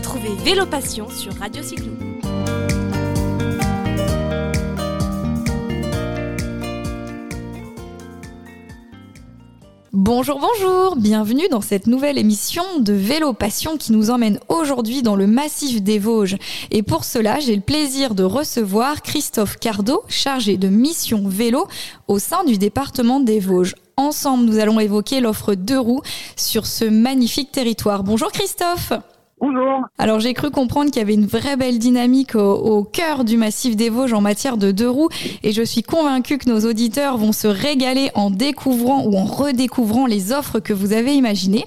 Retrouvez Vélo Passion sur Radio Cyclo. Bonjour, bonjour, bienvenue dans cette nouvelle émission de Vélo Passion qui nous emmène aujourd'hui dans le massif des Vosges. Et pour cela, j'ai le plaisir de recevoir Christophe Cardot, chargé de mission vélo au sein du département des Vosges. Ensemble, nous allons évoquer l'offre deux roues sur ce magnifique territoire. Bonjour Christophe. Bonjour. Alors j'ai cru comprendre qu'il y avait une vraie belle dynamique au, cœur du massif des Vosges en matière de deux roues et je suis convaincue que nos auditeurs vont se régaler en découvrant ou en redécouvrant les offres que vous avez imaginées.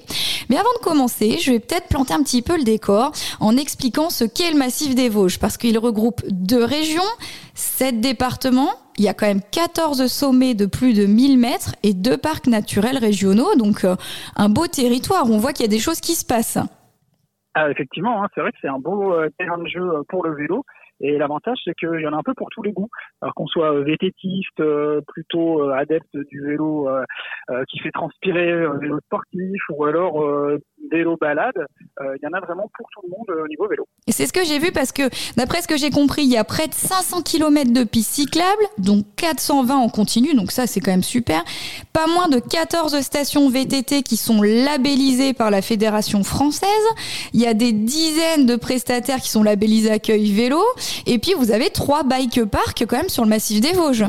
Mais avant de commencer, je vais peut-être planter un petit peu le décor en expliquant ce qu'est le massif des Vosges parce qu'il regroupe deux régions, sept départements, il y a quand même 14 sommets de plus de 1000 mètres et deux parcs naturels régionaux, donc euh, un beau territoire. On voit qu'il y a des choses qui se passent. Ah, effectivement, hein, c'est vrai que c'est un beau euh, terrain de jeu euh, pour le vélo. Et l'avantage, c'est qu'il y en a un peu pour tous les goûts. Alors qu'on soit euh, vététiste, plutôt adepte du vélo qui fait transpirer, vélo sportif, ou alors vélo balade, il y en a vraiment pour tout le monde au niveau vélo. C'est ce que j'ai vu parce que, d'après ce que j'ai compris, il y a près de 500 km de pistes cyclables, donc 420 en continu, donc ça c'est quand même super. Pas moins de 14 stations VTT qui sont labellisées par la Fédération française. Il y a des dizaines de prestataires qui sont labellisés accueil vélo. Et puis vous avez trois bike parks quand même sur le massif des Vosges.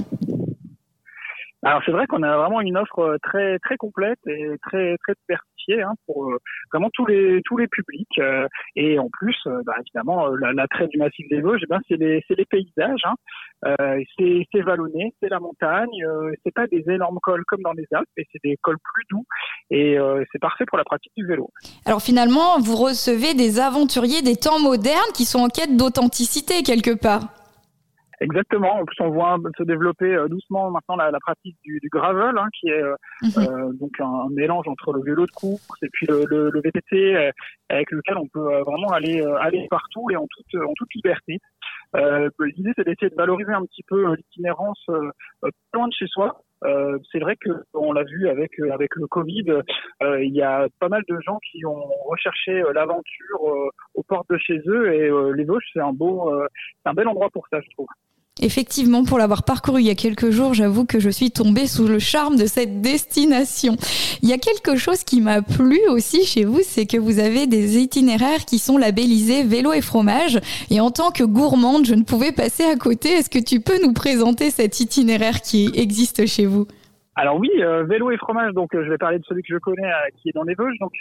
Alors c'est vrai qu'on a vraiment une offre très très complète et très très diversifiée hein, pour euh, vraiment tous les tous les publics euh, et en plus euh, bah, évidemment l'attrait du massif des Vosges eh ben c'est les c'est les paysages hein. c'est c'est vallonné c'est la montagne c'est pas des énormes cols comme dans les Alpes mais c'est des cols plus doux et c'est parfait pour la pratique du vélo. Alors finalement vous recevez des aventuriers des temps modernes qui sont en quête d'authenticité quelque part. Exactement. En plus, on voit se développer euh, doucement maintenant la, la pratique du, du gravel, hein, qui est euh, mhm. euh donc un, mélange entre le vélo de course et puis le, le, le VTT, euh, avec lequel on peut vraiment aller aller partout et en toute en toute liberté. L'idée, c'est d'essayer de valoriser un petit peu l'itinérance loin de chez soi. Euh, c'est vrai que on l'a vu avec avec le Covid, euh, il y a pas mal de gens qui ont recherché l'aventure aux portes de chez eux et les Vosges c'est un beau, c'est un bel endroit pour ça, je trouve. Effectivement, pour l'avoir parcouru il y a quelques jours, j'avoue que je suis tombée sous le charme de cette destination. Il y a quelque chose qui m'a plu aussi chez vous, c'est que vous avez des itinéraires qui sont labellisés vélo et fromage. Et en tant que gourmande, je ne pouvais passer à côté. Est-ce que tu peux nous présenter cet itinéraire qui existe chez vous? Alors oui, euh, vélo et fromage. Donc euh, je vais parler de celui que je connais, euh, qui est dans les Vosges. Donc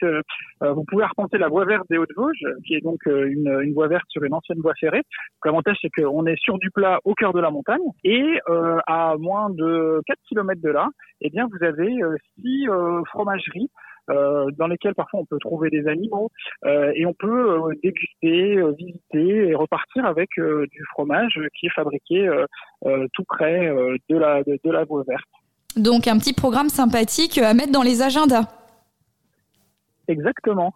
vous pouvez arpenter la voie verte des Hauts-de-Vosges, qui est donc une, voie verte sur une ancienne voie ferrée. L'avantage c'est qu'on est sur du plat au cœur de la montagne et à moins de 4 km de là, eh bien vous avez six fromageries. Euh, dans lesquelles parfois on peut trouver des animaux et on peut déguster, visiter et repartir avec du fromage qui est fabriqué tout près de la de la voie verte. Donc un petit programme sympathique à mettre dans les agendas. Exactement.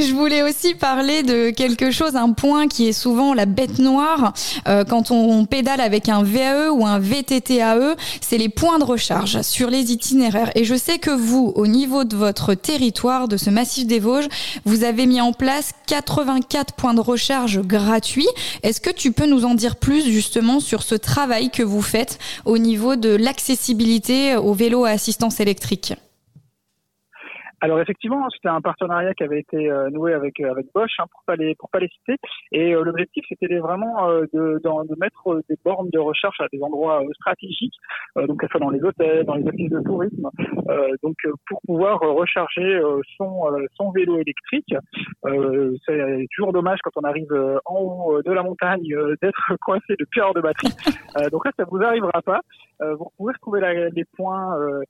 Je voulais aussi parler de quelque chose, un point qui est souvent la bête noire euh, quand on pédale avec un VAE ou un VTTAE, c'est les points de recharge sur les itinéraires. Et je sais que vous, au niveau de votre territoire, de ce massif des Vosges, vous avez mis en place 84 points de recharge gratuits. Est-ce que tu peux nous en dire plus justement sur ce travail que vous faites au niveau de l'accessibilité aux vélos à assistance électrique? Alors effectivement, c'était un partenariat qui avait été euh, noué avec euh, avec Bosch hein, pour pas les pour pas les citer. Et euh, l'objectif c'était vraiment de, de, de, mettre des bornes de recharge à des endroits stratégiques, donc à soit dans les hôtels, dans les offices de tourisme, donc pour pouvoir recharger son son vélo électrique. c'est toujours dommage quand on arrive en haut de la montagne d'être coincé de pierres de batterie. donc là, ça vous arrivera pas. vous pouvez retrouver la, les points euh,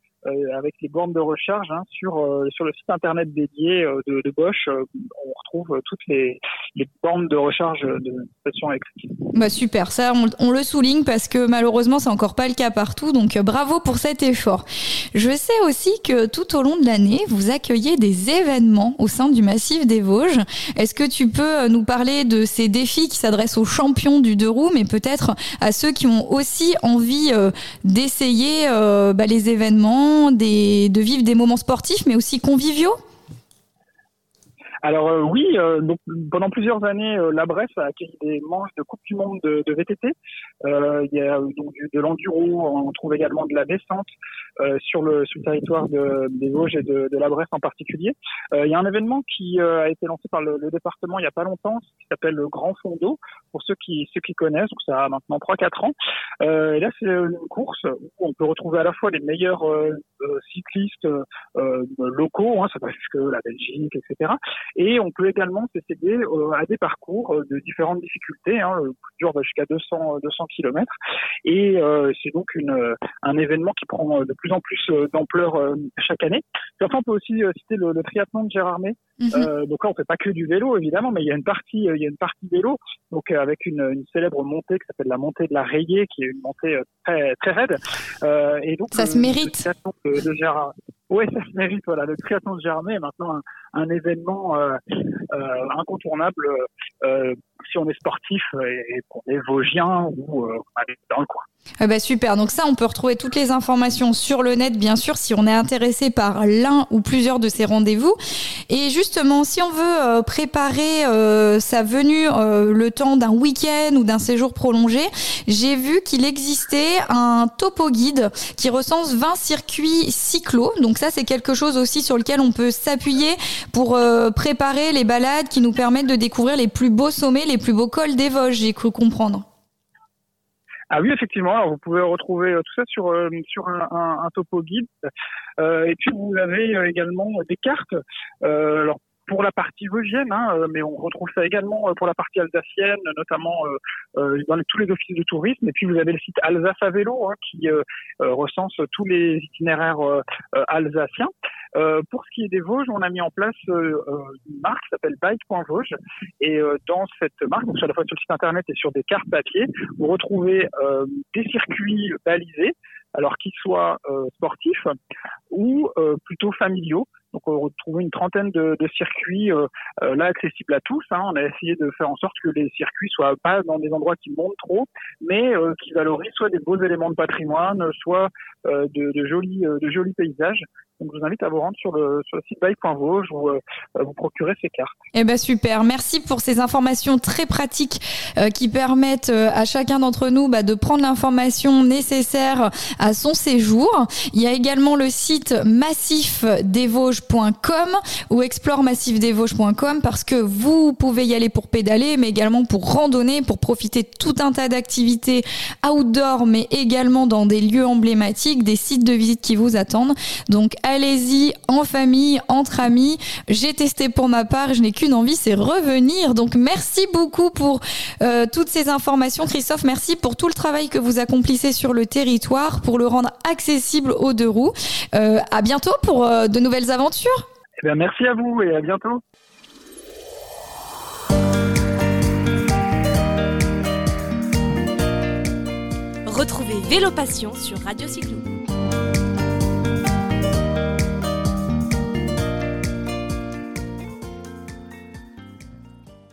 avec les bornes de recharge hein, sur euh, sur le site internet dédié euh, de, de, Bosch. on retrouve toutes les, les bornes de recharge de station électrique. Bah super, ça on, on, le souligne parce que malheureusement c'est encore pas le cas partout. Donc bravo pour cet effort. Je sais aussi que tout au long de l'année vous accueillez des événements au sein du massif des Vosges. Est-ce que tu peux nous parler de ces défis qui s'adressent aux champions du deux roues, mais peut-être à ceux qui ont aussi envie d'essayer bah, les événements de vivre des moments sportifs, mais aussi conviviaux Alors euh, oui, euh, donc, pendant plusieurs années, euh, la Bresse a accueilli des manches de Coupe du Monde de, VTT. il y a donc de l'enduro, on trouve également de la descente sur, le, territoire de, des Vosges et de, la Bresse en particulier. il y a un événement qui a été lancé par le, le, département il n'y a pas longtemps, qui s'appelle le Grand Fondo, pour ceux qui, ceux qui connaissent, donc ça a maintenant 3-4 ans. et là, c'est une course où on peut retrouver à la fois les meilleurs cyclistes locaux, hein, ça va jusque la Belgique, etc. Et on peut également s'essayer euh, à des parcours euh, de différentes difficultés. Hein, le plus dur va jusqu'à 200 200 km. Et euh, c'est donc une, un événement qui prend de plus en plus d'ampleur chaque année. Puis enfin, on peut aussi citer le, le triathlon de Gérardmer. Mhm. donc là, on fait pas que du vélo, évidemment, mais il y a une partie, il y a une partie vélo. Donc avec une, une célèbre montée qui s'appelle la montée de la Rayée, qui est une montée très très raide. et donc ça se mérite. De, de Gérard... Oui, ça se mérite. Voilà, le triathlon de Gérardmer est maintenant un, un événement euh, euh, incontournable euh, si on est sportif et, qu'on est vosgien ou dans le coin. Eh ben super, donc ça on peut retrouver toutes les informations sur le net bien sûr si on est intéressé par l'un ou plusieurs de ces rendez-vous. Et justement si on veut préparer sa venue le temps d'un week-end ou d'un séjour prolongé, j'ai vu qu'il existait un topo guide qui recense 20 circuits cyclo. Donc ça c'est quelque chose aussi sur lequel on peut s'appuyer pour euh, préparer les balades qui nous permettent de découvrir les plus beaux sommets, les plus beaux cols des Vosges, j'ai cru comprendre. Ah oui, effectivement. Vous pouvez retrouver euh, tout ça sur euh, sur un, topo guide. et puis vous avez également des cartes. alors pour la partie vosgienne, hein, euh, mais on retrouve ça également euh, pour la partie alsacienne, notamment euh, dans tous les offices de tourisme. Et puis vous avez le site Alsace à vélo hein, qui recense tous les itinéraires alsaciens. Pour ce qui est des Vosges, on a mis en place une marque qui s'appelle Bike.Vosges. Et dans cette marque, donc à la fois sur le site internet et sur des cartes papier, vous retrouvez des circuits balisés, alors qu'ils soient sportifs ou plutôt familiaux. Donc on retrouve une trentaine de, de circuits euh, euh, là accessibles à tous. Hein. On a essayé de faire en sorte que les circuits soient pas dans des endroits qui montent trop, mais euh, qui valorisent soit des beaux éléments de patrimoine, soit de, de, jolis de jolis paysages. Donc je vous invite à vous rendre sur le, site bike.vosges où euh, vous procurer ces cartes. Eh ben super, merci pour ces informations très pratiques euh, qui permettent euh, à chacun d'entre nous bah, de prendre l'information nécessaire à son séjour. Il y a également le site massifdesvosges.com ou exploremassifdesvosges.com parce que vous pouvez y aller pour pédaler mais également pour randonner, pour profiter de tout un tas d'activités outdoor mais également dans des lieux emblématiques, des sites de visite qui vous attendent. Donc allez-y en famille, entre amis. J'ai testé pour ma part, je n'ai qu'une envie, c'est revenir. Donc merci beaucoup pour euh, toutes ces informations. Christophe, merci pour tout le travail que vous accomplissez sur le territoire pour le rendre accessible aux deux roues. Euh, à bientôt pour euh, de nouvelles aventures. Eh bien, merci à vous et à bientôt. Retrouvez Vélo Passion sur Radio Cyclo.